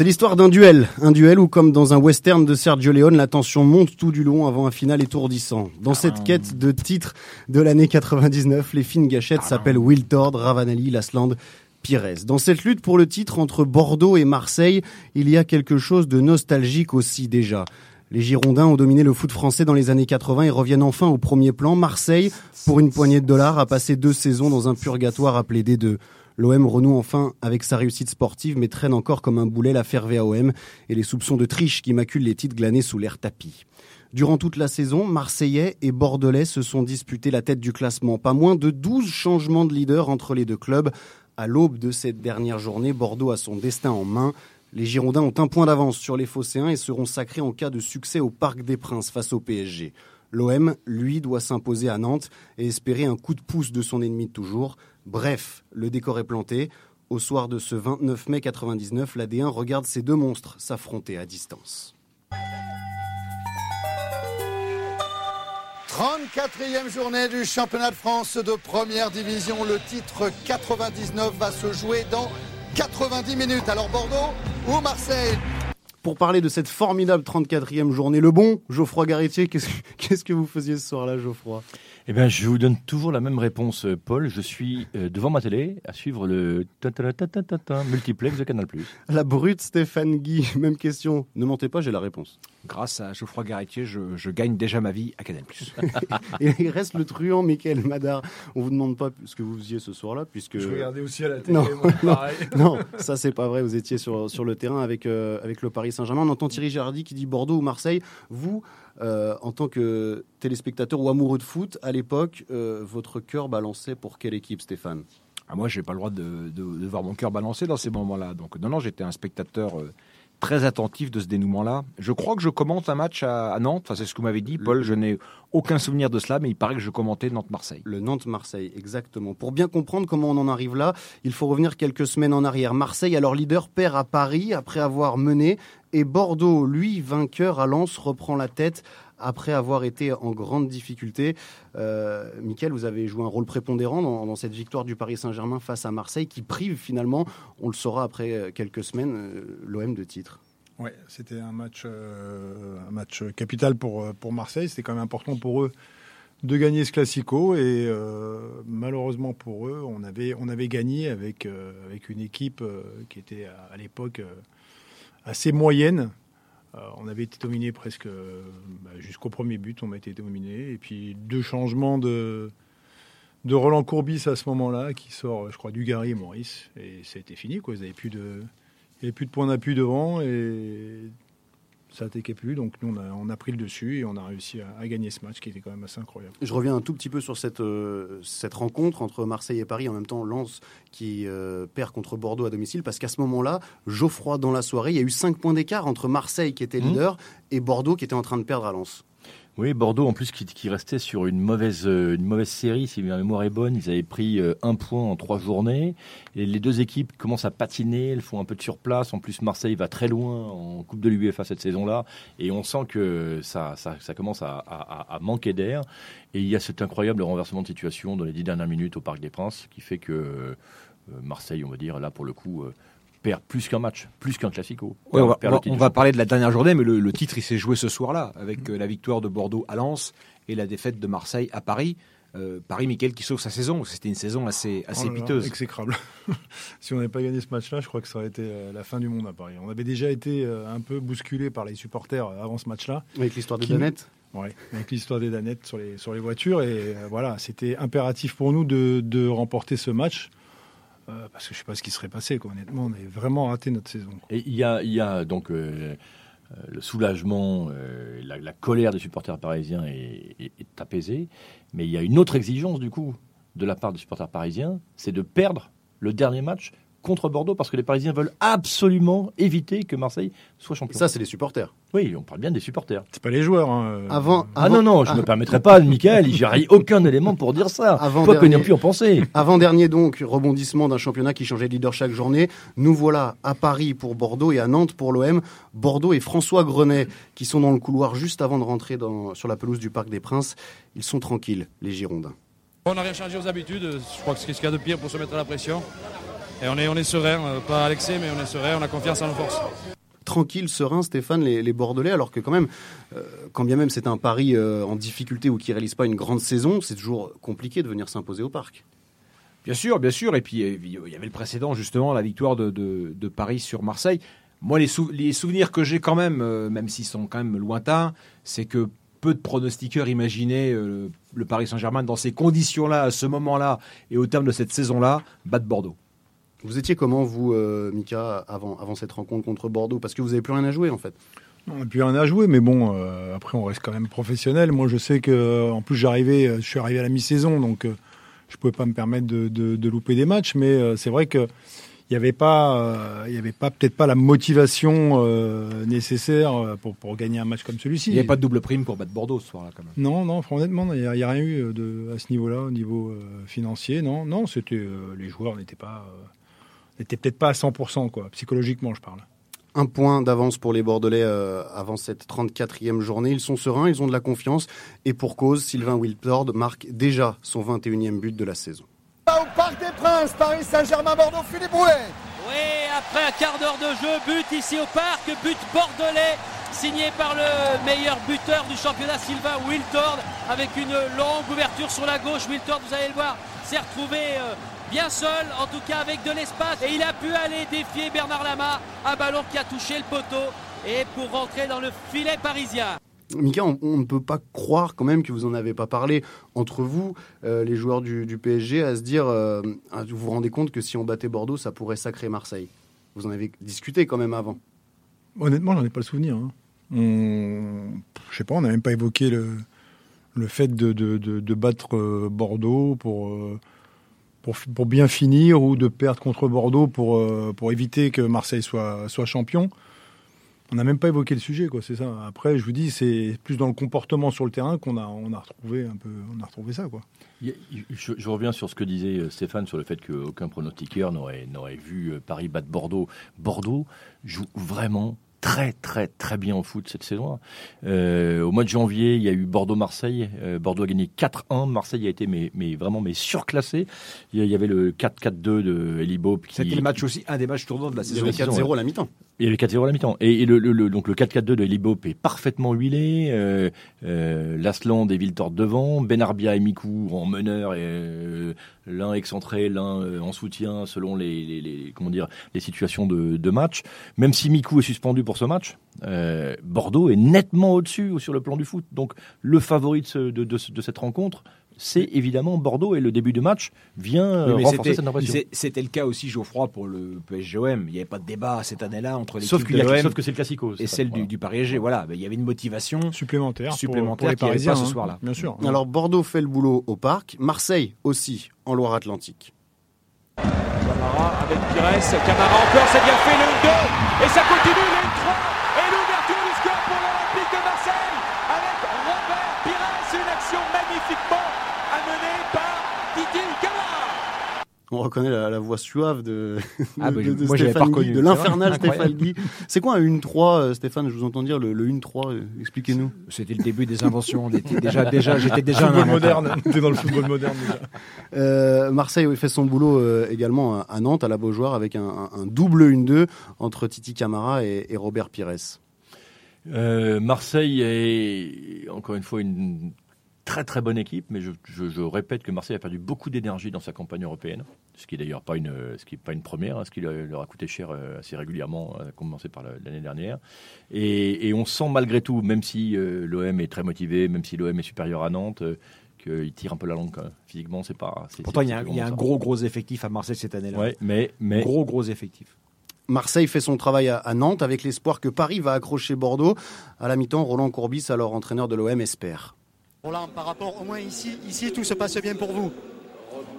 C'est l'histoire d'un duel, un duel où comme dans un western de Sergio Leone, la tension monte tout du long avant un final étourdissant. Dans cette quête de titre de l'année 99, les fines gâchettes s'appellent Wiltord, Ravanelli, Lasland, Pires. Dans cette lutte pour le titre entre Bordeaux et Marseille, il y a quelque chose de nostalgique aussi déjà. Les Girondins ont dominé le foot français dans les années 80 et reviennent enfin au premier plan. Marseille, pour une poignée de dollars, a passé deux saisons dans un purgatoire appelé D2. L'OM renoue enfin avec sa réussite sportive, mais traîne encore comme un boulet l'affaire VAOM et les soupçons de triche qui maculent les titres glanés sous l'air tapis. Durant toute la saison, Marseillais et Bordelais se sont disputés la tête du classement. Pas moins de 12 changements de leader entre les deux clubs. À l'aube de cette dernière journée, Bordeaux a son destin en main. Les Girondins ont un point d'avance sur les Phocéens et seront sacrés en cas de succès au Parc des Princes face au PSG. L'OM, lui, doit s'imposer à Nantes et espérer un coup de pouce de son ennemi de toujours. Bref, le décor est planté. Au soir de ce 29 mai 99, l'AD1 regarde ces deux monstres s'affronter à distance. 34e journée du championnat de France de première division. Le titre 99 va se jouer dans 90 minutes. Alors Bordeaux ou Marseille? Pour parler de cette formidable 34e journée, le bon Geoffroy Garretier, qu'est-ce qu'est-ce que vous faisiez ce soir-là, Geoffroy? Eh bien, je vous donne toujours la même réponse, euh, Paul. Je suis euh, devant ma télé à suivre le multiplex de Canal+. La brute Stéphane Guy, même question. Ne mentez pas, j'ai la réponse. Grâce à Geoffroy Garretier, je, je gagne déjà ma vie à Canal+. Et il reste le truand Michael Madar. On vous demande pas ce que vous faisiez ce soir-là, puisque... aussi à la télé, Non, moi, non, pareil. non, ça c'est pas vrai. Vous étiez sur, sur le terrain avec, euh, avec le Paris Saint-Germain. On entend Thierry Girardi qui dit Bordeaux ou Marseille. Vous, euh, en tant que téléspectateur ou amoureux de foot, à l'époque, euh, votre cœur balançait pour quelle équipe, Stéphane? Ah, moi, j'ai pas le droit de, de- de voir mon cœur balancer dans ces moments-là. Donc, non, non, j'étais un spectateur euh, très attentif de ce dénouement-là. Je crois que je commente un match à, à Nantes. Enfin, c'est ce que vous m'avez dit, Paul. Je n'ai aucun souvenir de cela, mais il paraît que je commentais Nantes-Marseille. Le Nantes-Marseille, exactement. Pour bien comprendre comment on en arrive là, il faut revenir quelques semaines en arrière. Marseille, alors leader, perd à Paris après avoir mené. Et Bordeaux, lui, vainqueur à Lens, reprend la tête après avoir été en grande difficulté. Euh, vous avez joué un rôle prépondérant dans, cette victoire du Paris Saint-Germain face à Marseille qui prive finalement, on le saura après euh, quelques semaines, euh, l'OM de titre. Ouais, c'était un match, euh, un match capital pour, pour Marseille. C'était quand même important pour eux de gagner ce classico et malheureusement pour eux, on avait, on avait gagné avec, avec une équipe qui était à, l'époque assez moyenne. Euh, on avait été dominé presque euh, bah, jusqu'au premier but, on a été dominé. Et puis deux changements de, Roland Courbis à ce moment-là, qui sort, je crois, Dugarry et Maurice. Et été fini, quoi. Ils n'avaient plus de, il n'y plus de point d'appui devant et ça attaquait plus. Donc nous, on a, on a pris le dessus et on a réussi à, à gagner ce match qui était quand même assez incroyable. Je reviens un tout petit peu sur cette, euh, cette rencontre entre Marseille et Paris, en même temps Lens qui euh, perd contre Bordeaux à domicile, parce qu'à ce moment-là, Geoffroy, dans la soirée, il y a eu 5 points d'écart entre Marseille qui était leader et Bordeaux qui était en train de perdre à Lens. Oui, Bordeaux, en plus, qui, restait sur une mauvaise, euh, une mauvaise série, si ma mémoire est bonne. Ils avaient pris euh, un point en trois journées. Et les deux équipes commencent à patiner, elles font un peu de surplace. En plus, Marseille va très loin en Coupe de l'UEFA cette saison-là. Et on sent que ça, ça, commence à, à- manquer d'air. Et il y a cet incroyable renversement de situation dans les dix dernières minutes au Parc des Princes qui fait que euh, Marseille, on va dire, là, pour le coup, perd plus qu'un match, plus qu'un classico. Ouais, on va, on va- va parler de la dernière journée, mais le, le titre, il s'est joué ce soir-là, avec euh, la victoire de Bordeaux à Lens et la défaite de Marseille à Paris. Euh, Paris, Mickaël, qui sauve sa saison. C'était une saison assez, assez Oh là là, piteuse. exécrable. si on n'avait pas gagné ce match-là, je crois que ça aurait été euh, la fin du monde à Paris. On avait déjà été euh, un peu bousculé par les supporters avant ce match-là. Avec l'histoire de Qui- Danette Ouais, avec l'histoire des Danettes sur les, sur les voitures. Et voilà, c'était impératif pour nous de, de remporter ce match. Euh, parce que je ne sais pas ce qui serait passé. Quoi. Honnêtement, on avait vraiment raté notre saison. Et il y a, a donc euh, le soulagement, euh, la, colère des supporters parisiens est, est- est apaisée. Mais il y a une autre exigence, du coup, de la part des supporters parisiens, c'est de perdre le dernier match contre Bordeaux, parce que les Parisiens veulent absolument éviter que Marseille soit champion. Ça, c'est les supporters. oui, on parle bien des supporters. C'est pas les joueurs. hein. Avant, Ah avant- non, non, je ne me permettrai pas, Michael, j'ai aucun élément pour dire ça. Avant Quoi que dernier. n'y pu en penser. Avant-dernier donc, rebondissement d'un championnat qui changeait de leader chaque journée. Nous voilà à Paris pour Bordeaux et à Nantes pour l'OM. Bordeaux et François Grenet qui sont dans le couloir juste avant de rentrer dans- sur la pelouse du Parc des Princes. Ils sont tranquilles, les Girondins. On n'a rien changé aux habitudes. Je crois que c'est ce qu'il y a de pire pour se mettre à la pression. Et on est, on est serein, euh, pas à l'excès, mais on est serein, on a confiance en nos forces. Tranquille, serein, Stéphane, les, les Bordelais, alors que quand même, euh, quand bien même c'est un Paris euh, en difficulté ou qui réalise pas une grande saison, c'est toujours compliqué de venir s'imposer au Parc. Bien sûr, bien sûr. Et puis, il y avait le précédent, justement, la victoire de, de- de Paris sur Marseille. Moi, les, sou- les souvenirs que j'ai quand même, euh, même s'ils sont quand même lointains, c'est que peu de pronostiqueurs imaginaient euh, le Paris Saint-Germain dans ces conditions-là, à ce moment-là, et au terme de cette saison-là, battre Bordeaux. Vous étiez comment, vous, euh, Mika, avant, avant cette rencontre contre Bordeaux? Parce que vous n'avez plus rien à jouer, en fait. On n'a plus rien à jouer, mais bon, euh, après on reste quand même professionnel. Moi, je sais que, euh, en plus, j'arrivais, je suis arrivé à la mi-saison, donc euh, je pouvais pas me permettre de, de- de louper des matchs. Mais euh, c'est vrai que il n'y avait pas, euh, il y avait pas peut-être pas la motivation euh, nécessaire pour, pour gagner un match comme celui-ci. Il n'y avait pas de double prime pour battre Bordeaux ce soir-là, quand même. Non, non, honnêtement, il n'y a, il y a rien eu de, à ce niveau-là, au niveau euh, financier. Non, non, c'était euh, les joueurs n'étaient pas, n'étaient peut-être pas à 100%, quoi, psychologiquement, je parle. Un point d'avance pour les Bordelais euh, avant cette 34e journée. Ils sont sereins, ils ont de la confiance. Et pour cause, Sylvain Wiltord marque déjà son 21e but de la saison. Au Parc des Princes, Paris Saint-Germain-Bordeaux, Philippe Rouet. Oui, après un quart d'heure de jeu, but ici au parc, but bordelais, signé par le meilleur buteur du championnat, Sylvain Wiltord, avec une longue ouverture sur la gauche. Wiltord, vous allez le voir, s'est retrouvé euh, bien seul, en tout cas avec de l'espace, et il a pu aller défier Bernard Lama, un ballon qui a touché le poteau, et pour rentrer dans le filet parisien. Mika, on, on ne peut pas croire quand même que vous en avez pas parlé entre vous, euh, les joueurs du, du PSG, à se dire, euh, vous vous rendez compte que si on battait Bordeaux, ça pourrait sacrer Marseille. Vous en avez discuté quand même avant. Honnêtement, j'en ai pas le souvenir. hein. On, je sais pas, on n'a même pas évoqué le, le fait de, de- de- de battre euh, Bordeaux pour, euh, pour, bien finir ou de perdre contre Bordeaux pour, euh, pour éviter que Marseille soit, soit champion. On n'a même pas évoqué le sujet, quoi. C'est ça. Après, je vous dis, c'est plus dans le comportement sur le terrain qu'on a, on a retrouvé un peu, on a retrouvé ça, quoi. Je reviens sur ce que disait euh, Stéphane sur le fait qu'aucun pronostiqueur n'aurait n'aurait vu euh, Paris battre Bordeaux. Bordeaux joue vraiment très très très bien au foot cette saison. Euh, au mois de janvier, il y a eu Bordeaux-Marseille. Euh, Bordeaux a gagné 4-1. Marseille a été mais, mais vraiment mais surclassé. Il y avait le 4-4-2 de Elibo. qui- C'était le match aussi, un des matchs tournants de la Il y saison. avait 4-0 à la mi-temps. Il y avait 4-0 à la mi-temps. Et, et le, le- le- donc le 4-4-2 de Libop est parfaitement huilé. Euh, euh, Lasland et Viltord devant. Benarbia et Mikou en meneur. Et, euh, l'un excentré, l'un euh, en soutien selon les, les- les- comment dire, les situations de, de match. Même si Mikou est suspendu pour ce match, euh, Bordeaux est nettement au-dessus sur le plan du foot. Donc le favori de, ce- de- de ce- de cette rencontre, c'est évidemment Bordeaux. Et le début du match vient Oui, mais renforcer c'était- cette impression. C'était le cas aussi, Geoffroy, pour le PSG-OM. Il n'y avait pas de débat cette année-là entre l'équipe Sauf, de a- sauf que c'est le classico. et celle du, du Paris SG. Voilà, il y avait une motivation. Supplémentaire. pour- Supplémentaire pour, les Parisiens, pas ce hein. soir-là. Bien sûr. Alors Bordeaux fait le boulot au Parc, Marseille aussi en Loire-Atlantique. Camara avec Pires, Camara encore, c'est bien fait, le 1-2, et ça continue, le On reconnaît la, la voix suave de, Ah, de- bah, de- de moi, j'avais Stéphane pas Guy, reconnu. de l'infernal Stéphane Guy. C'est quoi un 1-3, euh, Stéphane? Je vous entends dire le, le 1-3, euh, expliquez-nous. C'était le début des inventions. On était déjà, déjà, j'étais déjà Football moderne. T'es dans le football moderne déjà. Euh, Marseille oui, fait son boulot euh, également à, à Nantes, à la Beaujoire, avec un, un- un double 1-2 entre Titi Camara et, et Robert Pires. Euh, Marseille est encore une fois une très très bonne équipe, mais je, je- je répète que Marseille a perdu beaucoup d'énergie dans sa campagne européenne, ce qui est d'ailleurs pas une, ce qui est pas une première, hein, ce qui leur a coûté cher euh, assez régulièrement, à commencer par la- l'année dernière. Et, et on sent malgré tout, même si euh, l'OM est très motivé, même si l'OM est supérieur à Nantes, euh, qu'il tire un peu la langue quand même. physiquement. C'est pas. Pourtant, il y a, un- y a gros, gros effectif à Marseille cette année-là. Ouais, mais mais Gros, gros effectif. Marseille fait son travail à, à Nantes avec l'espoir que Paris va accrocher Bordeaux. À la mi-temps, Roland Courbis, alors entraîneur de l'OM, espère. Roland, par rapport au moins ici, ici tout se passe bien pour vous.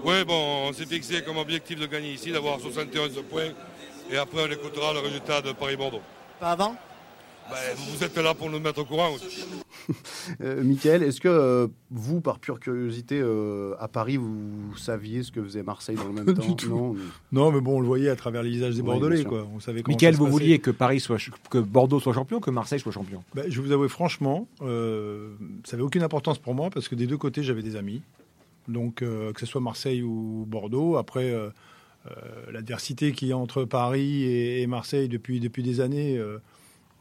Oui, bon, on s'est fixé comme objectif de gagner ici, d'avoir 71 points. Et après, on écoutera le résultat de Paris-Bordeaux. Pas avant? Ben, vous êtes là pour nous mettre au courant aussi. Euh, Michael, est-ce que euh, vous, par pure curiosité, euh, à Paris, vous saviez ce que faisait Marseille dans le même temps du tout. Non, Non, mais bon, on le voyait à travers les visages des Oui, Bordelais, quoi. On savait Michael, vous vouliez que Paris soit, que Bordeaux soit champion, que Marseille soit champion? Ben, je vous avouer franchement, euh, ça n'avait aucune importance pour moi parce que des deux côtés, j'avais des amis. Donc, euh, que ce soit Marseille ou Bordeaux. Après, euh, euh, l'adversité qu'il y a entre Paris et, et Marseille depuis, depuis des années, euh,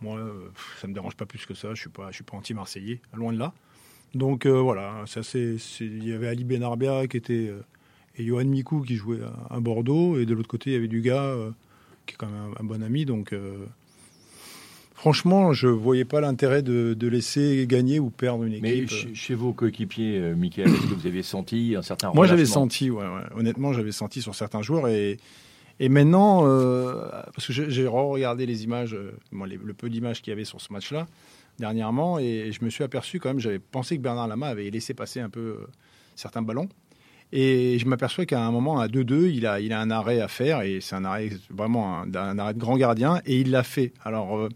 moi, euh, ça ne me dérange pas plus que ça. Je ne suis pas, je suis pas anti-marseillais, loin de là. Donc, euh, voilà, ça, c'est, il y avait Ali Benarbia qui était, euh, et Johan Mikou qui jouait à, à Bordeaux. Et de l'autre côté, il y avait du gars euh, qui est quand même un, un bon ami. Donc, Franchement, je voyais pas l'intérêt de, de laisser gagner ou perdre une Mais équipe. chez, chez vos coéquipiers, Michael, est-ce que vous avez senti un certain Moi, j'avais senti, ouais, ouais. honnêtement, j'avais senti sur certains joueurs et, et maintenant, euh, parce que j'ai regardé les images, euh, le peu d'images qu'il y avait sur ce match-là dernièrement, et je me suis aperçu quand même, j'avais pensé que Bernard Lama avait laissé passer un peu euh, certains ballons. Et je m'aperçois qu'à un moment, à 2-2, il a, il a un arrêt à faire, et c'est un arrêt vraiment un, arrêt de grand gardien, et il l'a fait. Alors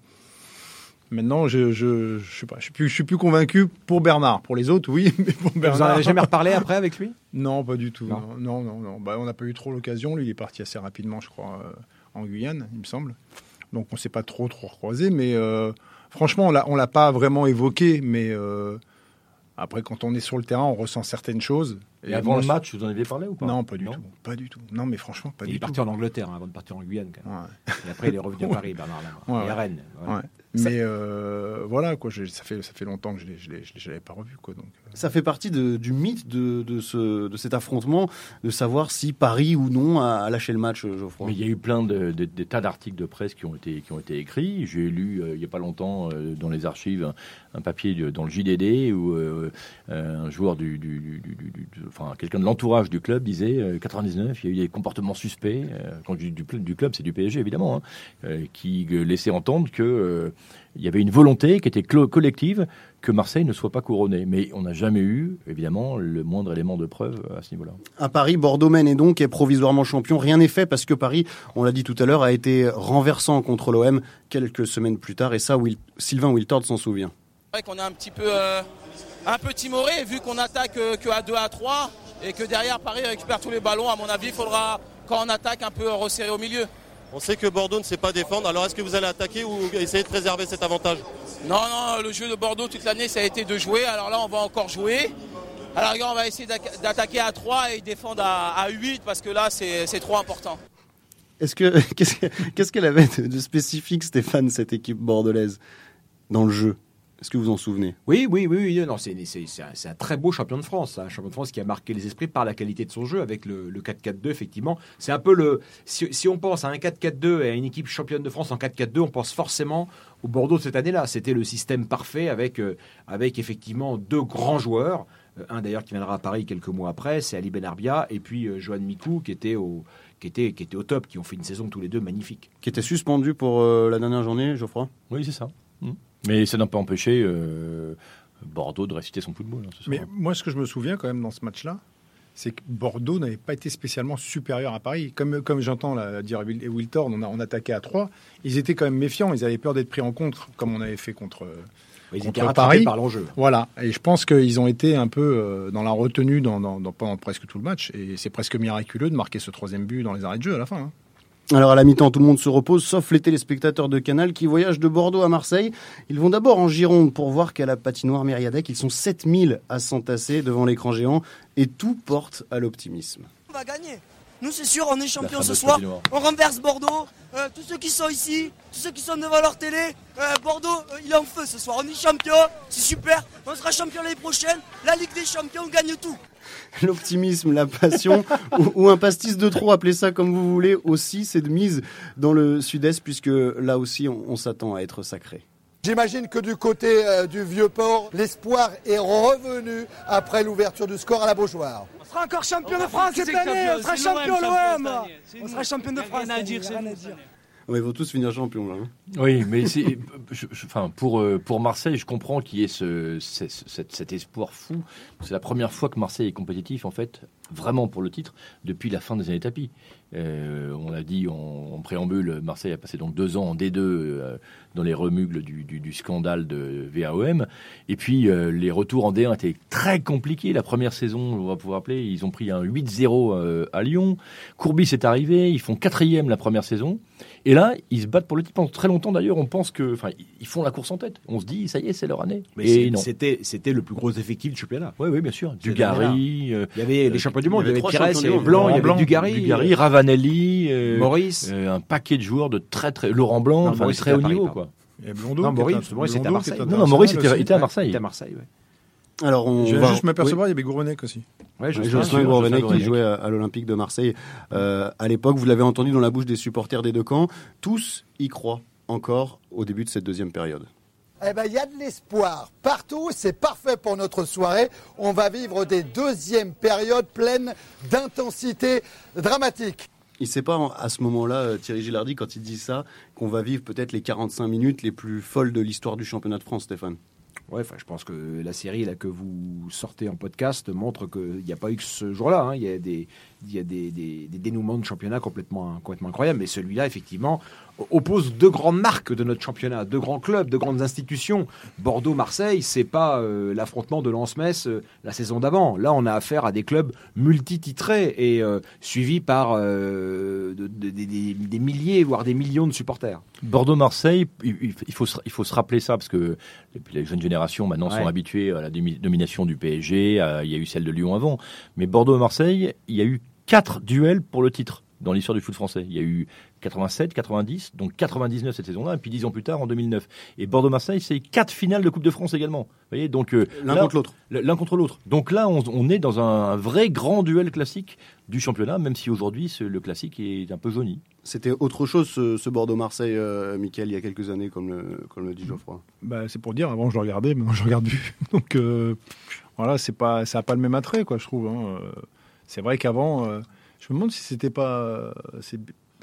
maintenant, je, je, je sais pas, je suis plus, je suis plus convaincu pour Bernard. Pour les autres, oui, mais pour Bernard. Vous en avez jamais reparlé après avec lui? Non, pas du tout. Non. Non, non. Bah, on n'a pas eu trop l'occasion. Lui, il est parti assez rapidement, je crois, euh, en Guyane, il me semble. Donc, on ne s'est pas trop, trop recroisé. Mais euh, franchement, on l'a- on l'a pas vraiment évoqué. Mais euh, après, quand on est sur le terrain, on ressent certaines choses. Et avant moi, le match, vous en avez parlé ou pas? Non, pas du tout. Pas du tout. Non, mais franchement, pas Il du est parti en Angleterre hein, avant de partir en Guyane. Quand même. Ouais. Et après, il est revenu à Paris, Bernard Lama. Ouais, et à. Rennes. voilà. Ouais. Mais euh, voilà, quoi. je- ça, fait, ça fait longtemps que je ne l'avais pas revu. Quoi, donc, euh. Ça fait partie de- du mythe de, de, ce, de cet affrontement, de savoir si Paris ou non a, a lâché le match, Geoffroy. Mais il y a eu plein de, de- des tas d'articles de presse qui ont été, qui ont été écrits. J'ai lu euh, il n'y a pas longtemps euh, dans les archives un, un papier de- dans le JDD où un joueur du, du- du- du- du- du- enfin quelqu'un de l'entourage du club disait euh, 99, il y a eu des comportements suspects. euh, quand je dis du, du club, c'est du PSG évidemment, hein, euh, qui laissait entendre que euh, il y avait une volonté qui était collective que Marseille ne soit pas couronné. Mais on n'a jamais eu, évidemment, le moindre élément de preuve à ce niveau-là. À Paris, Bordeaux mène et donc est provisoirement champion. Rien n'est fait parce que Paris, on l'a dit tout à l'heure, a été renversant contre l'OM quelques semaines plus tard. Et ça, Will- Sylvain Wiltord s'en souvient. C'est vrai qu'on est un petit peu, euh, un peu timoré vu qu'on attaque euh, que à 2 à 3 et que derrière Paris récupère tous les ballons. À mon avis, il faudra, quand on attaque, un peu resserrer au milieu. On sait que Bordeaux ne sait pas défendre, alors est-ce que vous allez attaquer ou essayer de préserver cet avantage Non, non, le jeu de Bordeaux toute l'année, ça a été de jouer. Alors là, on va encore jouer. Alors regarde, on va essayer d'attaquer à 3 et défendre à, à 8 parce que là, c'est trop important. Est-ce que qu'est-ce que- qu'est-ce qu'elle avait de, de spécifique, Stéphane, cette équipe bordelaise dans le jeu? Est-ce que vous en souvenez? Oui, oui, oui, oui, non, c'est c'est- c'est un, c'est un très beau champion de France, un champion de France qui a marqué les esprits par la qualité de son jeu avec le, le 4-4-2, effectivement. C'est un peu le. Si, si on pense à un 4-4-2 et à une équipe championne de France en 4-4-2, on pense forcément au Bordeaux de cette année-là. C'était le système parfait avec, euh, avec effectivement deux grands joueurs. Euh, Un d'ailleurs qui viendra à Paris quelques mois après, c'est Ali Benarbia, et puis euh, Johan Mikou qui était, au, qui, était, qui était au top, qui ont fait une saison tous les deux magnifique. Qui était suspendu pour euh, la dernière journée, Geoffroy? Oui, c'est ça. Mm. Mais ça n'a pas empêché euh, Bordeaux de réciter son football. hein, ce Mais moi, ce que je me souviens quand même dans ce match-là, c'est que Bordeaux n'avait pas été spécialement supérieur à Paris. Comme, comme j'entends dire Wil- Wiltord, on, a, on attaquait à 3. Ils étaient quand même méfiants. Ils avaient peur d'être pris en contre, comme on avait fait contre, Ils contre étaient rattrapés Paris. par l'enjeu. Voilà. Et je pense qu'ils ont été un peu euh, dans la retenue dans, dans- dans- pendant presque tout le match. Et c'est presque miraculeux de marquer ce troisième but dans les arrêts de jeu à la fin. hein. Alors à la mi-temps, tout le monde se repose, sauf les téléspectateurs de Canal qui voyagent de Bordeaux à Marseille. Ils vont d'abord en Gironde pour voir qu'à la patinoire Myriadec, ils sont 7000 à s'entasser devant l'écran géant et tout porte à l'optimisme. On va gagner. Nous, c'est sûr, on est champion ce soir. patinoire. On renverse Bordeaux. Euh, tous ceux qui sont ici, tous ceux qui sont devant leur télé, euh, Bordeaux, euh, il est en feu ce soir. On est champion, c'est super. On sera champion l'année prochaine. La Ligue des champions, on gagne tout. L'optimisme, la passion ou, ou un pastis de trop, appelez ça comme vous voulez, aussi c'est de mise dans le sud-est puisque là aussi on, on s'attend à être sacré. J'imagine que du côté euh, du Vieux-Port, l'espoir est revenu après l'ouverture du score à la Beaujoire. On sera encore champion de France cette année. On sera champion l'OM. On sera champion de France. Rien à dire. Ouais, ils vont tous finir champions là. hein. Oui, mais enfin, pour euh, pour Marseille, je comprends qu'il y ait ce- cet, cet espoir fou. C'est la première fois que Marseille est compétitif, en fait, vraiment pour le titre, depuis la fin des années tapis. Euh, on l'a dit en, préambule, Marseille a passé donc deux ans en D2 euh, dans les remugles du, du- du scandale de VAOM. Et puis euh, les retours en D1 étaient très compliqués. La première saison, on va pouvoir rappeler, ils ont pris un 8-0 euh, à Lyon. Courbis est arrivé, ils font quatrième la première saison. Et là, ils se battent pour le titre pendant très longtemps. D'ailleurs, on pense que, enfin, ils font la course en tête. On se dit, ça y est, c'est leur année. Mais c'était c'était le plus gros effectif du championnat. Oui, oui, bien sûr. Dugarry. Il y avait les euh, champions du monde, il y avait trois Pires, il y avait Blanc, il y avait Dugarry, Dugarry, Ravanelli, euh, Maurice. euh, un paquet de joueurs de très très Laurent Blanc, Non, enfin, Maurice très haut niveau quoi. Et Blondeau, Non, Maurice, était- Maurice était à Blondeau, Marseille. Non, était Non, non, Maurice était, international était à. Marseille. Il était à Marseille, ouais. Alors on Je va vais juste m'apercevoir, oui. il y avait Gourvenec aussi. Ouais, Jocelyn Gourvenec qui jouait à, à l'Olympique de Marseille euh, à l'époque. Vous l'avez entendu dans la bouche des supporters des deux camps. Tous y croient encore au début de cette deuxième période. Eh ben, il y a de l'espoir partout. C'est parfait pour notre soirée. On va vivre des deuxièmes périodes pleines d'intensité dramatique. Il sait pas à ce moment-là, euh, Thierry Gilardi, quand il dit ça, qu'on va vivre peut-être les 45 minutes les plus folles de l'histoire du championnat de France, Stéphane. Ouais, enfin, je pense que la série là que vous sortez en podcast montre qu'il n'y a pas eu que ce jour-là. hein. Il y a des, il y a des, des- des dénouements de championnat complètement, complètement incroyables. Mais celui-là, effectivement, oppose deux grandes marques de notre championnat, deux grands clubs, deux grandes institutions. Bordeaux-Marseille, c'est pas euh, l'affrontement de Lens-Metz euh, la saison d'avant. Là, on a affaire à des clubs multititrés et euh, suivis par de- de- des- milliers, voire des millions de supporters. Bordeaux-Marseille, il, faut se, il faut se rappeler ça parce que les jeunes générations maintenant Ouais. sont habituées à la domi- domination du PSG. à- il y a eu celle de Lyon avant, mais Bordeaux-Marseille, il y a eu quatre duels pour le titre dans l'histoire du foot français. Il y a eu 87, 90, donc 99 cette saison-là, et puis dix ans plus tard en 2009. Et Bordeaux-Marseille, c'est quatre finales de Coupe de France également. Vous voyez, donc euh, L'un contre l'autre. L'un contre l'autre. Donc là, on, on est dans un, vrai grand duel classique du championnat, même si aujourd'hui le classique est un peu jauni. C'était autre chose ce, ce Bordeaux-Marseille, euh, Mickaël, il y a quelques années, comme le, comme le dit Geoffroy. Bah, c'est pour dire, avant je le regardais, maintenant je regarde plus. Donc euh, voilà, c'est pas, ça n'a pas le même attrait, quoi, je trouve. hein. Euh, C'est vrai qu'avant, euh, je me demande si c'était pas, euh,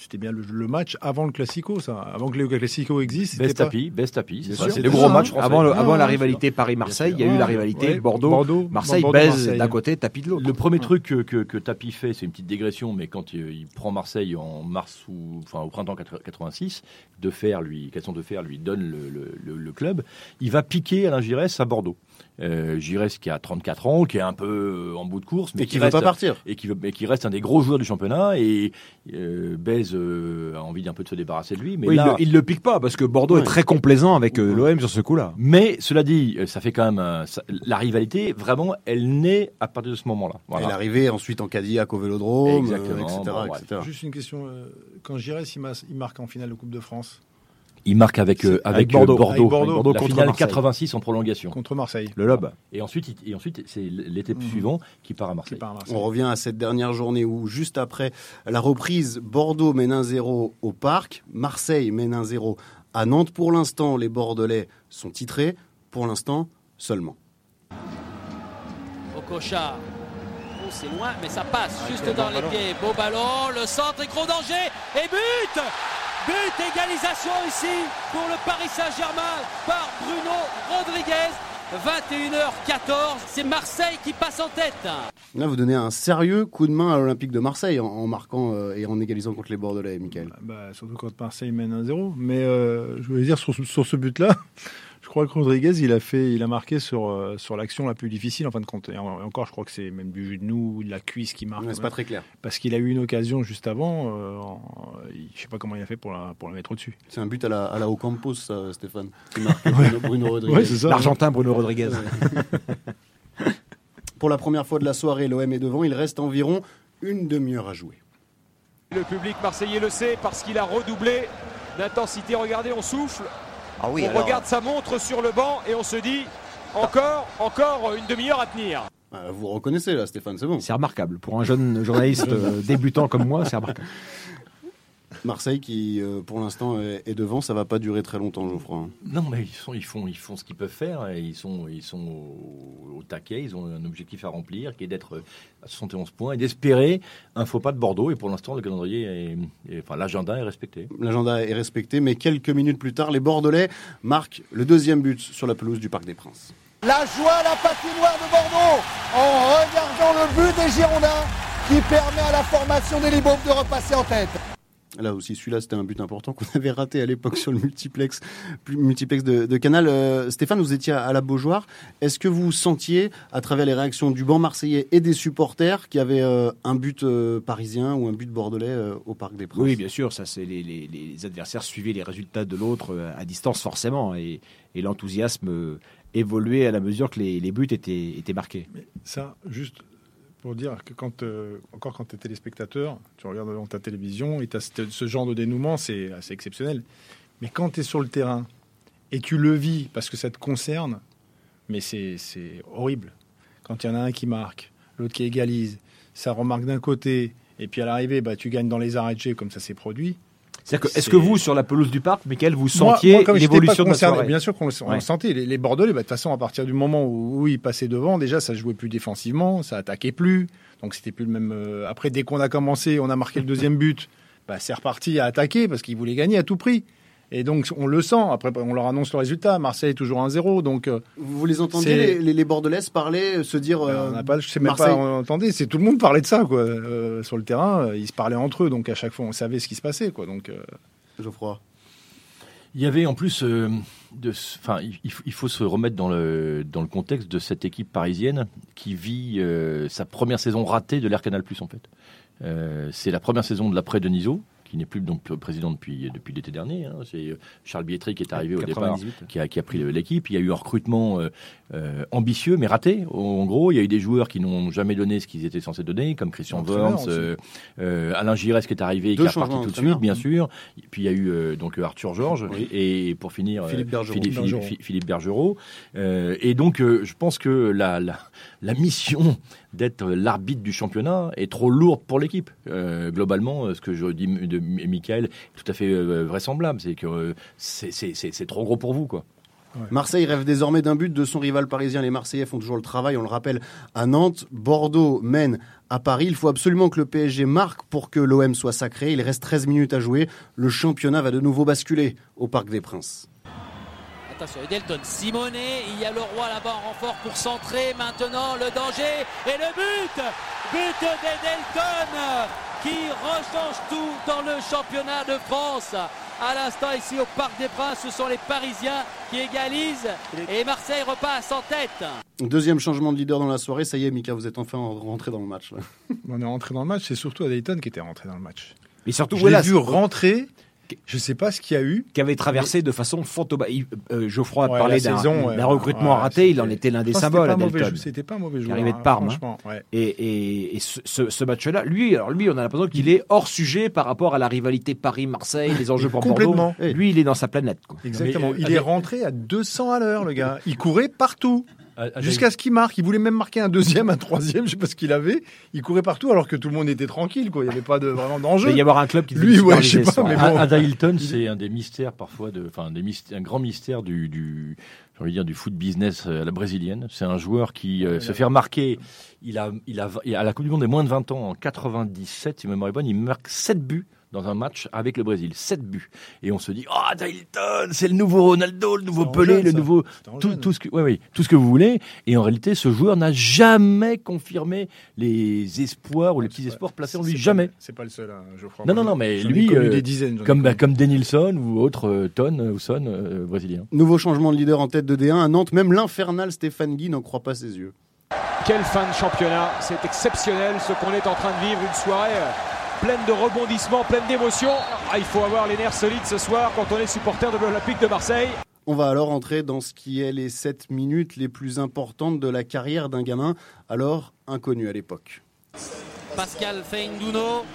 c'était bien le, le match avant le Classico, ça, avant que le Classico existe. Best pas- tapis, best tapis, c'est le gros ça, match hein. français. Avant, le- Ah, la rivalité Paris-Marseille, il y a eu la rivalité ouais. Bordeaux. Bordeaux, Marseille Bordeaux, d'un côté, tapis de l'autre. Le premier truc que, que, que Tapi fait, c'est une petite digression, mais quand il, il prend Marseille en mars ou enfin au printemps 86, de fer lui, Casson de fer lui donne le, le- le- le club, il va piquer Alain Giresse à Bordeaux. Euh, Giresse qui a 34 ans, qui est un peu euh, en bout de course, mais Et qui veut pas partir. et qui veut, mais qui reste un des gros joueurs du championnat et euh, Bez euh, a envie d'un peu de se débarrasser de lui, mais Oui, là, il, le, il le pique pas parce que Bordeaux Ouais. est très complaisant avec euh, l'OM sur ce coup-là. mais cela dit, ça fait quand même ça- la rivalité vraiment, elle naît à partir de ce moment-là. Voilà. Elle est arrivée ensuite en Cadillac au Vélodrome, euh, etc. bon, bref. etc. Juste une question, euh, quand Giresse, il, il marque en finale de Coupe de France Il marque avec, euh, avec, avec Bordeaux. euh, Bordeaux, Avec Bordeaux. Bordeaux la contre finale Marseille. 86 en prolongation. contre Marseille, Le lob. Et ensuite, et ensuite c'est l'été Mhm. suivant qui part à qui Marseille. part à Marseille. On revient à cette dernière journée où, juste après la reprise, Bordeaux mène 1-0 au Parc, Marseille mène 1-0 à Nantes. Pour l'instant, les Bordelais sont titrés. Pour l'instant, seulement. Okocha. Oh, c'est loin, mais ça passe juste dans les pieds. Beau ballon, le centre est gros danger. Et but But, égalisation ici pour le Paris Saint-Germain par Bruno Rodriguez. 21h14, c'est Marseille qui passe en tête. Là, vous donnez un sérieux coup de main à l'Olympique de Marseille en, en marquant euh, et en égalisant contre les Bordelais, Michael. Bah, surtout quand Marseille mène 1-0. Mais euh, je voulais dire sur, sur ce but-là, crois que Rodriguez, il a fait, il a marqué sur euh, sur l'action la plus difficile en fin de compte. Et en- et encore, je crois que c'est même du genou ou de la cuisse qui marque. Ouais, c'est pas très clair. Parce qu'il a eu une occasion juste avant. euh, en- je sais pas comment il a fait pour la pour la mettre au-dessus. C'est un but à la, à la Ocampos, ça, Stéphane. Qui marque Bruno, Bruno Rodriguez. Ouais, c'est ça. L'Argentin Bruno Rodriguez. Pour la première fois de la soirée, l'OM est devant. Il reste environ une demi-heure à jouer. Le public marseillais le sait parce qu'il a redoublé d'intensité. Regardez, on souffle, Ah oui, on alors, regarde sa montre sur le banc et on se dit encore, encore une demi-heure à tenir. Ah, Vous reconnaissez là, Stéphane, c'est bon. C'est remarquable. Pour un jeune journaliste euh, débutant comme moi, c'est remarquable. Marseille qui, euh, pour l'instant, est est devant, ça va pas durer très longtemps, Geoffroy. Non, mais ils, sont, ils, font, ils font ce qu'ils peuvent faire. Et ils sont, ils sont au, au taquet. Ils ont un objectif à remplir qui est d'être à 71 points et d'espérer un faux pas de Bordeaux. Et pour l'instant, le calendrier, est, est- enfin, l'agenda est respecté. L'agenda est respecté, mais quelques minutes plus tard, les Bordelais marquent le deuxième but sur la pelouse du Parc des Princes. La joie, la patinoire de Bordeaux en regardant le but des Girondins qui permet à la formation des Libaumes de repasser en tête. Là aussi, celui-là, c'était un but important qu'on avait raté à l'époque sur le multiplex, de, de Canal. Euh, Stéphane, vous étiez à la Beaujoire. Est-ce que vous sentiez, à travers les réactions du banc marseillais et des supporters, qu'il y avait euh, un but euh, parisien ou un but bordelais euh, au Parc des Princes? Oui, bien sûr, ça c'est les, les- les adversaires suivaient les résultats de l'autre à distance forcément et, et l'enthousiasme évoluait à la mesure que les, les buts étaient, étaient marqués. Ça, juste pour dire que quand, euh, encore quand tu es téléspectateur, tu regardes devant ta télévision et tu as ce genre de dénouement, c'est assez exceptionnel. Mais quand tu es sur le terrain et tu le vis parce que ça te concerne, mais c'est horrible. Quand il y en a un qui marque, l'autre qui égalise, ça remarque d'un côté, et puis à l'arrivée, bah, tu gagnes dans les arrêts de jeu comme ça s'est produit. C'est-à-dire que, est-ce que vous, sur la pelouse du parc, Michael, vous sentiez l'évolution de la soirée Bien sûr qu'on le, on Ouais. le sentait. Les, les Bordelais, bah, de toute façon, à partir du moment où, où ils passaient devant, déjà, ça jouait plus défensivement, ça attaquait plus. Donc, c'était plus le même. euh, Après, dès qu'on a commencé, on a marqué le deuxième but, bah, c'est reparti à attaquer parce qu'ils voulaient gagner à tout prix. Et donc, on le sent. Après, on leur annonce le résultat. Marseille est toujours 1-0. Donc, euh, Vous les entendiez, les, les, les Bordelais se parler, euh, se dire. bah, euh, on n'a pas, je sais même Marseille- pas, on entendait. C'est tout le monde parlait de ça, quoi. Euh, sur le terrain, ils se parlaient entre eux. Donc, à chaque fois, on savait ce qui se passait, quoi. Donc, euh, Geoffroy. Il y avait en plus, euh, de, enfin, il, il faut- se remettre dans le dans le contexte de cette équipe parisienne qui vit euh, sa première saison ratée de l'Air Canal Plus en fait. Euh, c'est la première saison de l'après Denisot qui n'est plus donc président depuis depuis l'été dernier. hein. C'est euh, Charles Bietri qui est arrivé au départ, 98. qui a, qui a pris l'équipe. Il y a eu un recrutement euh, euh, ambitieux mais raté. En gros, il y a eu des joueurs qui n'ont jamais donné ce qu'ils étaient censés donner, comme Christian Worms, euh, euh, Alain Giresse qui est arrivé et qui est reparti tout de suite, bien sûr. Et puis il y a eu euh, donc Arthur Georges Oui. et pour finir Philippe Bergerot. Philippe, Philippe- Bergerot. Philippe- Philippe Bergerot. Euh, et donc euh, je pense que la, la, la mission d'être l'arbitre du championnat est trop lourde pour l'équipe. Euh, globalement, euh, ce que je dis de Michael est tout à fait euh, vraisemblable, c'est que euh, c'est trop gros pour vous, quoi. Marseille rêve désormais d'un but de son rival parisien. Les Marseillais font toujours le travail, on le rappelle, à Nantes. Bordeaux mène à Paris. Il faut absolument que le PSG marque pour que l'OM soit sacré. Il reste 13 minutes à jouer. Le championnat va de nouveau basculer au Parc des Princes. Attention, Edelton, Simonet, il y a le roi là-bas en renfort pour centrer. Maintenant, le danger et le but But d'Edelton qui rechange tout dans le championnat de France. À l'instant, ici au Parc des Princes, ce sont les Parisiens qui égalisent et Marseille repasse en tête. Deuxième changement de leader dans la soirée. Ça y est, Mika, vous êtes enfin rentré dans le match. là. on est rentré dans le match. C'est surtout Dayton qui était rentré dans le match. Mais surtout, Je l'ai vu rentrer. Je sais pas ce qu'il y a eu. qui avait traversé de façon fantomatique. Euh, Geoffroy a Ouais, parlé la d'un ouais, recrutement ouais, raté, il en était l'un des symboles c'était pas un mauvais joueur. arrivait de hein, Parme, hein. franchement, ouais. Et, et- et ce, match-là, lui, alors lui, on a l'impression qu'il est hors sujet par rapport à la rivalité Paris-Marseille, les enjeux pour Complètement. Bordeaux. Lui, il est dans sa planète. quoi. Exactement. Mais, euh, il avec- est rentré à 200 à l'heure, le gars. Il courait partout. Jusqu'à ce qu'il marque. Il voulait même marquer un deuxième, un troisième, je sais pas ce qu'il avait. Il courait partout alors que tout le monde était tranquille, quoi. Il n'y avait pas de, vraiment Il d'enjeu. devait y avoir un club qui Lui, ouais, je sais pas, soir. mais À- bon. Ada Hilton, c'est un des mystères parfois de, enfin des mystères, un grand mystère du, du j'ai envie de dire du foot business à la brésilienne. C'est un joueur qui euh, se fait remarquer. Il a, il a, à la Coupe du Monde des moins de 20 ans en 97, si ma mémoire est bonne, il marque 7 buts dans un match avec le Brésil, 7 buts. Et on se dit, ah, oh, Hilton, c'est le nouveau Ronaldo, le nouveau Pelé, jeune, le nouveau, tout, tout ce que, ouais, oui, tout ce que vous voulez. Et en réalité, ce joueur n'a jamais confirmé les espoirs ou les petits espoirs placés en lui, jamais. C'est pas le seul, hein, Geoffroy. Non, non, non, mais lui, euh, des dizaines. Comme, bah, comme Denilson ou autre euh, Ton ou Son euh, brésilien. Nouveau changement de leader en tête de D1 à Nantes. Même l'infernal Stéphane Guy n'en croit pas ses yeux. Quelle fin de championnat, c'est exceptionnel ce qu'on est en train de vivre, une soirée euh, pleine de rebondissements, pleine d'émotions. Ah, il faut avoir les nerfs solides ce soir quand on est supporter de l'Olympique de Marseille. On va alors entrer dans ce qui est les 7 minutes les plus importantes de la carrière d'un gamin, alors inconnu à l'époque. Pascal Feinduno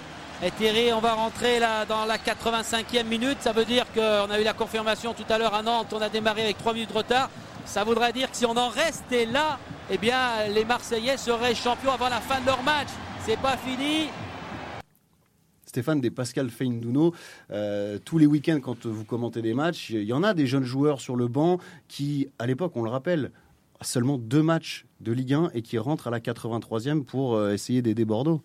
est tiré. On va rentrer là dans la 85e minute. Ça veut dire qu'on a eu la confirmation tout à l'heure à Nantes. On a démarré avec 3 minutes de retard. Ça voudrait dire que si on en restait là, eh bien, les Marseillais seraient champions avant la fin de leur match. C'est pas fini. Stéphane, des Pascal Feindouno. Euh, tous les week-ends, quand vous commentez des matchs, il y en a des jeunes joueurs sur le banc qui, à l'époque, on le rappelle, seulement deux matchs de Ligue 1 et qui rentrent à la 83e pour euh, essayer d'aider Bordeaux.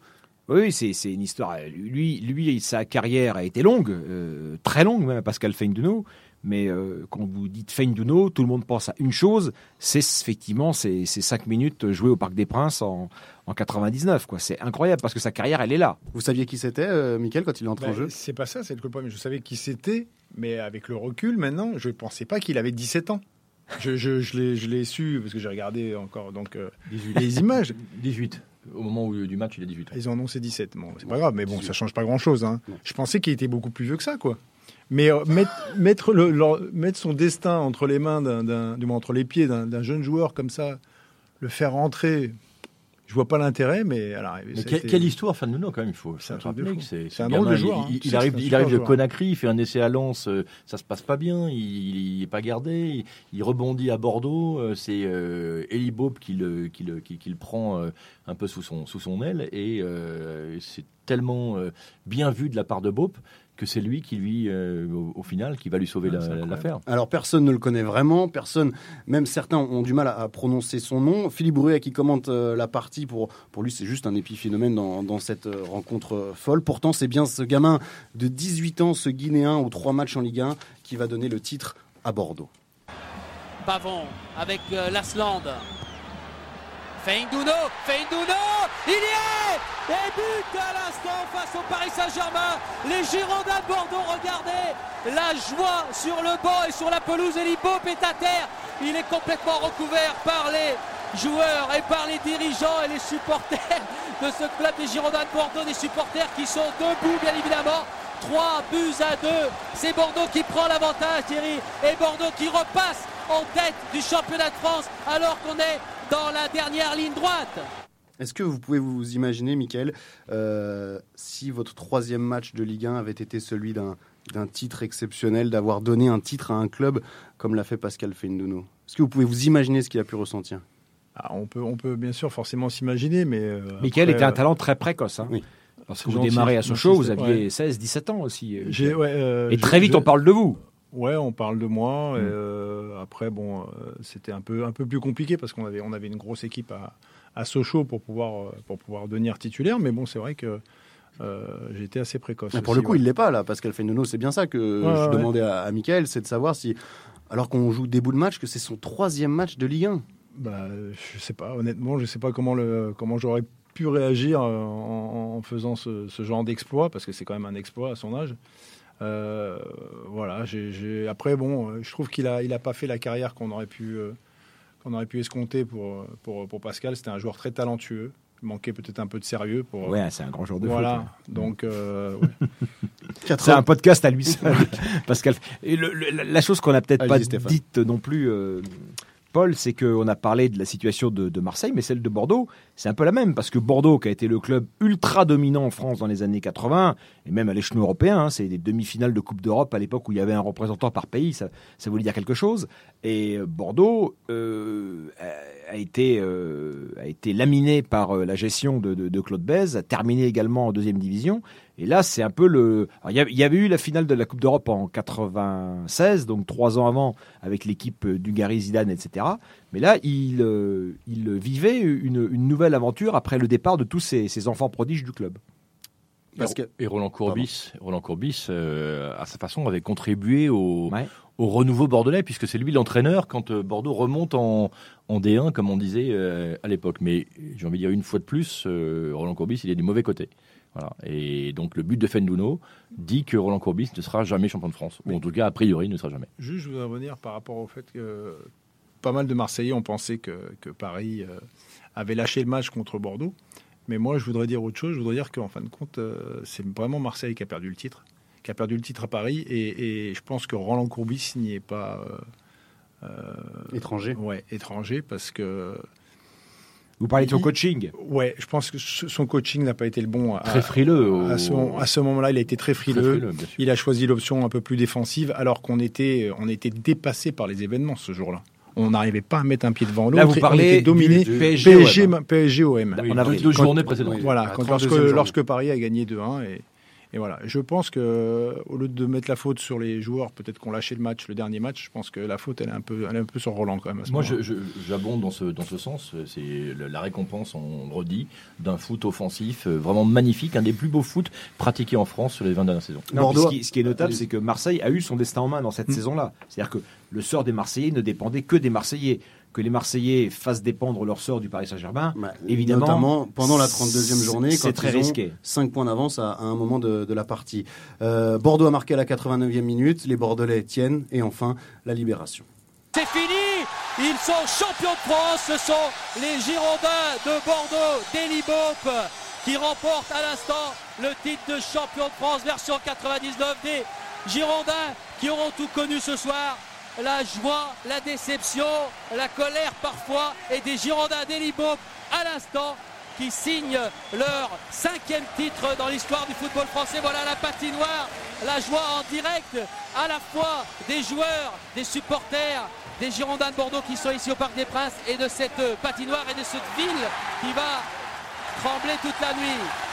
Oui, c'est c'est une histoire. Lui, lui, sa carrière a été longue, euh, très longue même, Pascal Feindouno. Mais quand vous dites Feindouno, tout le monde pense à une chose, c'est effectivement ces cinq minutes jouées au Parc des Princes en, en 99. quoi. C'est incroyable parce que sa carrière, elle est là. Vous saviez qui c'était, euh, Mickaël, quand il est entré en Ben, jeu? C'est pas ça, c'est le problème. Je savais qui c'était, mais avec le recul maintenant, je ne pensais pas qu'il avait 17 ans. Je, je, je l'ai- je l'ai su parce que j'ai regardé encore donc euh, 18. les images. 18. Au moment où, du match, il a 18. Ils ont annoncé 17. Bon, c'est pas grave, mais bon, ça change pas grand-chose. hein. Je pensais qu'il était beaucoup plus vieux que ça, quoi. Mais euh, mettre, mettre, le, leur- mettre son destin entre les mains, d'un, d'un- du moins entre les pieds d'un, d'un jeune joueur comme ça, le faire rentrer, je vois pas l'intérêt, mais à l'arrivée. Mais quelle, été- quelle histoire, Fan Nuno, quand même, il faut C'est un un gamin, drôle de il- joueur, hein. Il, C'est arrive, un il arrive de. Conakry, il fait un essai à Lens, euh, ça se passe pas bien, il n'est pas gardé, il, il rebondit à Bordeaux, euh, c'est euh, Eli Bob qui le, qui le, qui, qui le prend euh, un peu sous son, sous son aile, et euh, c'est tellement bien vu de la part de Bob que c'est lui qui, lui, euh, au, au final, qui va lui sauver Ah, la- incroyable. l'affaire. Alors personne ne le connaît vraiment, personne, même certains ont du mal à, à prononcer son nom. Philippe Bruet qui commente euh, la partie, pour, pour lui c'est juste un épiphénomène dans, dans cette euh, rencontre folle. Pourtant c'est bien ce gamin de 18 ans, ce Guinéen aux trois matchs en Ligue 1 qui va donner le titre à Bordeaux. Pavon avec euh, Lasland. Feindouno, Feindouno, il y est Et but à l'instant face au Paris Saint-Germain. Les Girondins de Bordeaux, regardez la joie sur le banc et sur la pelouse. Elipop est à terre. Il est complètement recouvert par les joueurs et par les dirigeants et les supporters de ce club des Girondins de Bordeaux, des supporters qui sont debout bien évidemment. 3 buts à 2. C'est Bordeaux qui prend l'avantage, Thierry. Et Bordeaux qui repasse en tête du championnat de France alors qu'on est dans la dernière ligne droite. Est-ce que vous pouvez vous imaginer, Mickaël, euh, si votre troisième match de Ligue 1 avait été celui d'un d'un titre exceptionnel, d'avoir donné un titre à un club comme l'a fait Pascal Feindouno Est-ce que vous pouvez vous imaginer ce qu'il a pu ressentir? Ah, on, peut, on peut bien sûr forcément s'imaginer, mais. euh, après, était un talent très précoce. hein. Oui. Vous démarrez à Sochaux, vous aviez Ouais. 16, 17 ans aussi. euh, J'ai- ouais, euh, Et très vite, on parle de vous. Ouais, on parle de moi. Mm. et, euh, après, bon, euh, c'était un peu, un peu plus compliqué parce qu'on avait, on avait une grosse équipe à, à Sochaux pour pouvoir, euh, pour pouvoir devenir titulaire. Mais bon, c'est vrai que euh, j'étais assez précoce. Mais pour aussi, le coup, ouais. il l'est pas là, Pascal Feindouno. C'est bien ça que Ouais, je ouais. demandais à, à Mickaël, c'est de savoir si, alors qu'on joue des bouts de match, que c'est son troisième match de Ligue 1. Bah, je sais pas, honnêtement, je sais pas comment, le, comment j'aurais pu réagir en, en faisant ce, ce genre d'exploit, parce que c'est quand même un exploit à son âge. Euh, voilà, après, bon, euh, je trouve qu'il a, il a pas fait la carrière qu'on aurait pu, euh, qu'on aurait pu escompter pour, pour, pour Pascal. C'était un joueur très talentueux. Il manquait peut-être un peu de sérieux pour. Ouais, c'est un grand joueur de voilà. foot. ouais. Donc, euh, ouais. C'est un podcast à lui seul, Pascal. Et le- le- la- chose qu'on n'a peut-être pas dite non plus, euh, Paul, c'est qu'on a parlé de la situation de, Marseille, mais celle de Bordeaux, c'est un peu la même, parce que Bordeaux, qui a été le club ultra dominant en France dans les années 80, et même à l'échelon européen, hein, c'est des demi-finales de Coupe d'Europe à l'époque où il y avait un représentant par pays, ça, ça voulait dire quelque chose. Et euh, Bordeaux euh, a, été, euh, a été laminé par la gestion de, de- de Claude Bèze, a terminé également en deuxième division. Et là, c'est un peu le. alors, Il y, avait- il y avait eu la finale de la Coupe d'Europe en 96, donc trois ans avant, avec l'équipe euh, du Gary Zidane, etc. Mais là, il, euh, il vivait une, une nouvelle aventure après le départ de tous ces, ces enfants prodiges du club. Parce que- Et Roland Courbis, Roland Courbis euh, à sa façon, avait contribué au, au renouveau bordelais, puisque c'est lui l'entraîneur quand euh, Bordeaux remonte en, en D1, comme on disait euh, à l'époque. Mais j'ai envie de dire une fois de plus, euh, Roland Courbis, il est du mauvais côté. Voilà. Et donc le but de Fendouno dit que Roland Courbis ne sera jamais champion de France. Ou en tout cas, a priori, il ne sera jamais. Juste, je voudrais revenir par rapport au fait que pas mal de Marseillais ont pensé que, que Paris euh, avait lâché le match contre Bordeaux. Mais moi, je voudrais dire autre chose. Je voudrais dire qu'en fin de compte, euh, c'est vraiment Marseille qui a perdu le titre, qui a perdu le titre à Paris. Et, et je pense que Roland Courbis n'y est pas euh, euh, étranger. Ouais, étranger, parce que. Vous parlez de son coaching Ouais, je pense que son coaching n'a pas été le bon. À, Très frileux au- À ce, à ce moment-là, il a été très frileux. il a choisi l'option un peu plus défensive, alors qu'on était, on était dépassé par les événements ce jour-là. On n'arrivait pas à mettre un pied devant l'autre. Là, vous parlez on était dominé du PSG, PSG, OM. ma- PSG OM. Oui, En avril. deux journées précédentes. Voilà, quand- 32e lorsque, journée. lorsque Paris a gagné 2-1 et, Et voilà, je pense que au lieu de mettre la faute sur les joueurs, peut-être qu'on lâché le match, le dernier match, je pense que la faute elle est un peu, elle est un peu sur Roland quand même. Moi, j'abonde dans ce dans ce sens. C'est la récompense, on le redit, d'un foot offensif euh, vraiment magnifique, un des plus beaux foot pratiqués en France sur les 20 dernières saisons. ce, qui, ce, qui, est notable, c'est que Marseille a eu son destin en main dans cette mm. saison-là. C'est-à-dire que le sort des Marseillais ne dépendait que des Marseillais que les Marseillais fassent dépendre leur sort du Paris Saint-Germain, bah, évidemment. Notamment pendant la 32e journée, c'est très risqué. 5 points d'avance à, un moment de, la partie. Euh, Bordeaux a marqué à la 89e minute, les Bordelais tiennent, et enfin, la libération. C'est fini Ils sont champions de France, ce sont les Girondins de Bordeaux, d'Elibop, qui remportent à l'instant le titre de champion de France version 99 des Girondins qui auront tout connu ce soir la joie, la déception, la colère parfois et des Girondins d'Elibop à l'instant qui signent leur cinquième titre dans l'histoire du football français. Voilà la patinoire, la joie en direct à la fois des joueurs, des supporters, des Girondins de Bordeaux qui sont ici au Parc des Princes et de cette patinoire et de cette ville qui va trembler toute la nuit.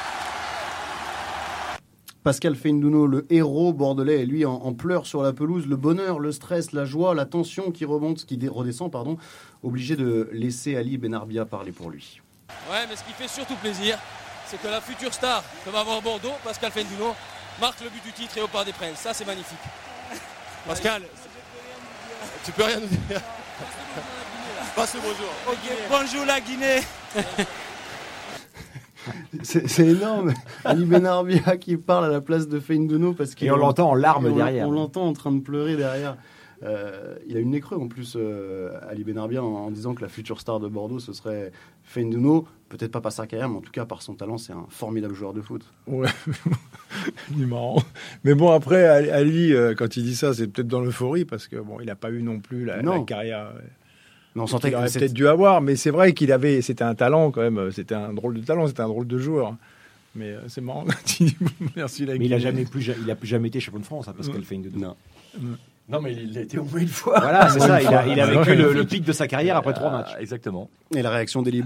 Pascal Feindouno, le héros bordelais, est lui en, pleurs sur la pelouse. Le bonheur, le stress, la joie, la tension qui remonte, qui redescend, pardon, obligé de laisser Ali Benarbia parler pour lui. Ouais, mais ce qui fait surtout plaisir, c'est que la future star que va avoir Bordeaux, Pascal Feindouno, marque le but du titre et au Parc des Princes. Ça, c'est magnifique. Pascal, tu peux rien nous dire. Passe le bonjour. bonjour la Guinée. C'est énorme. Ali Benarbia qui parle à la place de Feindouno parce qu'on l'entend en larmes derrière. On l'entend en train de pleurer derrière. Euh, il a une nez creux en plus, euh, Ali Benarbia, en, disant que la future star de Bordeaux, ce serait Feindouno. Peut-être pas par sa carrière, mais en tout cas par son talent, c'est un formidable joueur de foot. Ouais, il est marrant. Mais bon, après, Ali, euh, quand il dit ça, c'est peut-être dans l'euphorie parce que bon, il n'a pas eu non plus la, la carrière on sentait qu'il aurait peut-être dû avoir, mais c'est vrai qu'il avait, c'était un talent quand même, c'était un drôle de talent, c'était un drôle de joueur. Mais euh, c'est marrant. Merci. mais il a jamais plus, il a plus jamais été champion de France, hein, Pascal de Non. Non, mais il a été au moins une fois. Voilà, c'est ça. Il a, il a vécu le, pic de sa carrière après trois matchs. Exactement. Et la réaction d'Eli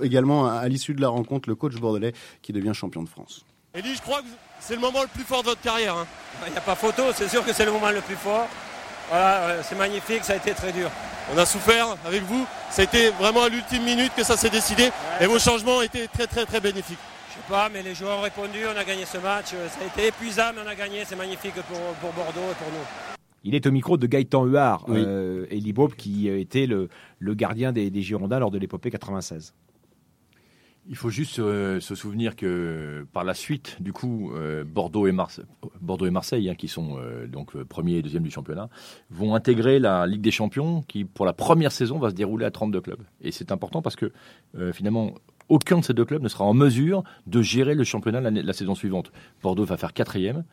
également à l'issue de la rencontre, le coach bordelais qui devient champion de France. Eli, je crois que c'est le moment le plus fort de votre carrière. Hein. Il n'y a pas photo, c'est sûr que c'est le moment le plus fort. Voilà, c'est magnifique, ça a été très dur. On a souffert avec vous. Ça a été vraiment à l'ultime minute que ça s'est décidé. et vos changements ont été très très très bénéfiques. Je sais pas, mais les joueurs ont répondu, on a gagné ce match. Ça a été épuisant, mais on a gagné. C'est magnifique pour, Bordeaux et pour nous. Il est au micro de Gaëtan Huard, oui. euh, qui était le, gardien des, des Girondins lors de l'épopée 96. Il faut juste euh, se souvenir que par la suite, du coup, euh, Bordeaux et, Bordeaux et Marseille, hein, qui sont euh, donc premier et deuxième du championnat, vont intégrer la Ligue des Champions, qui pour la première saison va se dérouler à 32 clubs. Et c'est important parce que finalement, aucun de ces deux clubs ne sera en mesure de gérer le championnat la saison suivante. Bordeaux va faire quatrième,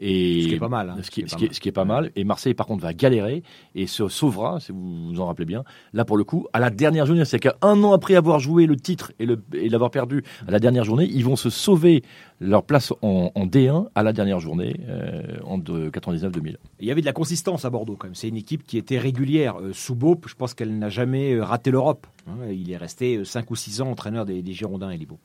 et ce qui est pas mal. Hein. ce, qui, est, pas mal. Et Marseille, par contre, va galérer et se sauvera, si vous vous en rappelez bien. Là, pour le coup, à la dernière journée, c'est qu'un an après avoir joué le titre et, l'avoir perdu à la dernière journée, ils vont se sauver leur place en, D1 à la dernière journée euh, en 99-2000. Il y avait de la consistance à Bordeaux quand même. C'est une équipe qui était régulière. Euh, sous Beaup, je pense qu'elle n'a jamais euh, raté l'Europe. Hein. Il est resté 5 ou 6 ans entraîneur des, Girondins et Beaup.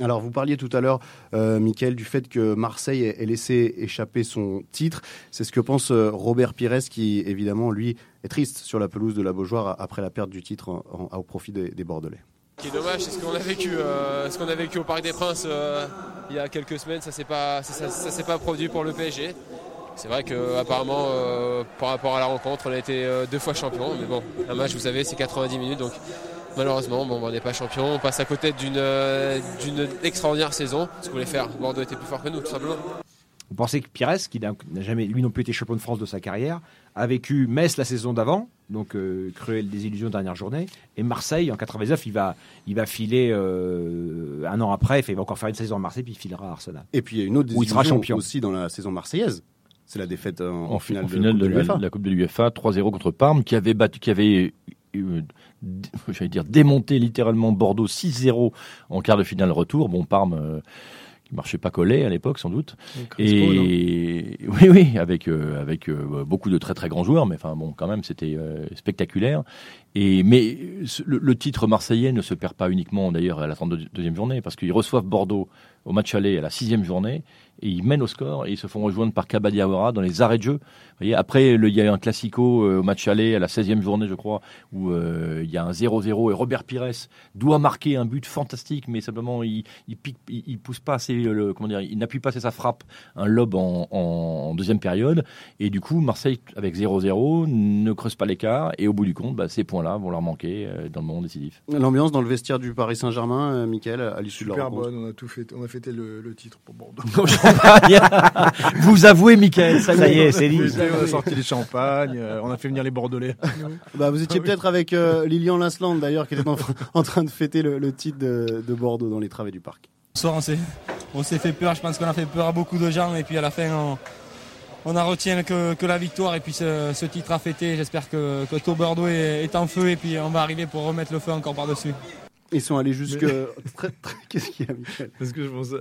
Alors, vous parliez tout à l'heure, euh, du fait que Marseille ait laissé échapper son titre. C'est ce que pense euh, Robert Pires, qui, évidemment, lui, est triste sur la pelouse de la Beaujoire après la perte du titre au profit des, Bordelais. Ce qui est dommage, c'est ce qu'on a vécu, euh, ce qu'on a vécu au Parc des Princes il y a quelques semaines. Ça s'est pas, ça, pas produit pour le PSG. C'est vrai qu'apparemment, par rapport à la rencontre, on a été deux fois champion. Mais bon, un match, vous savez, c'est 90 minutes, donc Malheureusement, bon, on n'est pas champion. On passe à côté d'une euh, d'une extraordinaire saison. Ce qu'on voulait faire, Bordeaux était plus fort que nous, tout simplement. Vous pensez que Pires, qui n'a jamais, lui non plus été champion de France de sa carrière, a vécu Metz la saison d'avant, donc euh, cruelle désillusion dernière journée, et Marseille en 99, il va, il va filer euh, un an après, il va encore faire une saison à Marseille, puis il filera à Arsenal. Et puis il y a une autre désillusion champion. aussi dans la saison marseillaise. C'est la défaite en, finale, de, la, Coupe de l'UEFA, 3-0 contre Parme, qui avait battu, qui avait j'allais dire, démonter littéralement Bordeaux 6-0 en quart de finale retour. Bon, Parme euh, qui marchait pas collé à l'époque sans doute. et oui, oui, avec euh, avec euh, beaucoup de très très grands joueurs, mais enfin bon, quand même, c'était spectaculaire. Et mais le, le, titre marseillais ne se perd pas uniquement d'ailleurs à la 32e journée, parce qu'ils reçoivent Bordeaux au match aller à la sixième journée et ils mènent au score et ils se font rejoindre par Kabadiawara dans les arrêts de jeu. Vous voyez, après, il y a eu un classico euh, au match aller à la 16e journée, je crois, où euh, il y a un 0-0 et Robert Pires doit marquer un but fantastique, mais simplement il il, pique, il, pousse pas assez, le, comment dire, il n'appuie pas assez sa frappe, un lob en, en, deuxième période et du coup Marseille avec 0-0 ne creuse pas l'écart et au bout du compte, bah, ces points-là vont leur manquer euh, dans le moment décisif. L'ambiance dans le vestiaire du Paris Saint-Germain, Michael, à l'issue de la rencontre. bonne, on a tout fait, on a fêté le, le titre pour Bordeaux. vous avouez, Michael, ça, y est, c'est dit. On a sorti les champagnes, euh, on a fait venir les Bordelais. bah, vous étiez peut-être avec euh, Lilian Lasland d'ailleurs, qui était en, train de fêter le, titre de, Bordeaux dans les travées du parc. Ce soir, on s'est fait peur, je pense qu'on a fait peur à beaucoup de gens, et puis à la fin, on, on a retient que, que, la victoire, et puis ce, titre a fêté. J'espère que, que tout Bordeaux est, est en feu, et puis on va arriver pour remettre le feu encore par-dessus. Ils sont allés jusque. Qu'est-ce qu'il y a, Michel Parce que je pense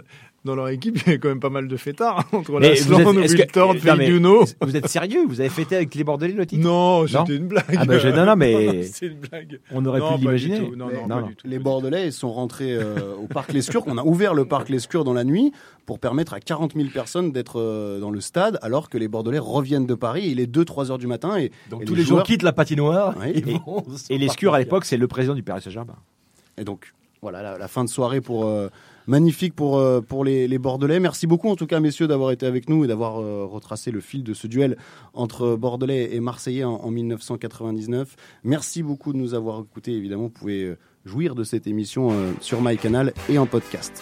dans leur équipe, il y a quand même pas mal de fêtards hein, entre la Lasland, Wiltord, Duno. Vous êtes sérieux Vous avez fêté avec les Bordelais le titre Non, c'était une blague. Ah bah je, non, non, mais c'est une blague. On aurait pu l'imaginer. Non, non, non, Les Bordelais sont rentrés euh, au parc Lescure. On a ouvert le parc Lescure dans la nuit pour permettre à 40 000 personnes d'être euh, dans le stade, alors que les Bordelais reviennent de Paris. Il est 2-3 heures du matin et donc tous les, joueurs quittent la patinoire. et, et Lescure à l'époque, c'est le président du Paris Saint-Germain. Et donc voilà la, fin de soirée pour euh, magnifique pour euh, les, Bordelais. Merci beaucoup en tout cas messieurs d'avoir été avec nous et d'avoir euh, retracé le fil de ce duel entre Bordelais et Marseillais en, en, 1999. Merci beaucoup de nous avoir écoutés. Évidemment, vous pouvez jouir de cette émission sur MyCanal et en podcast.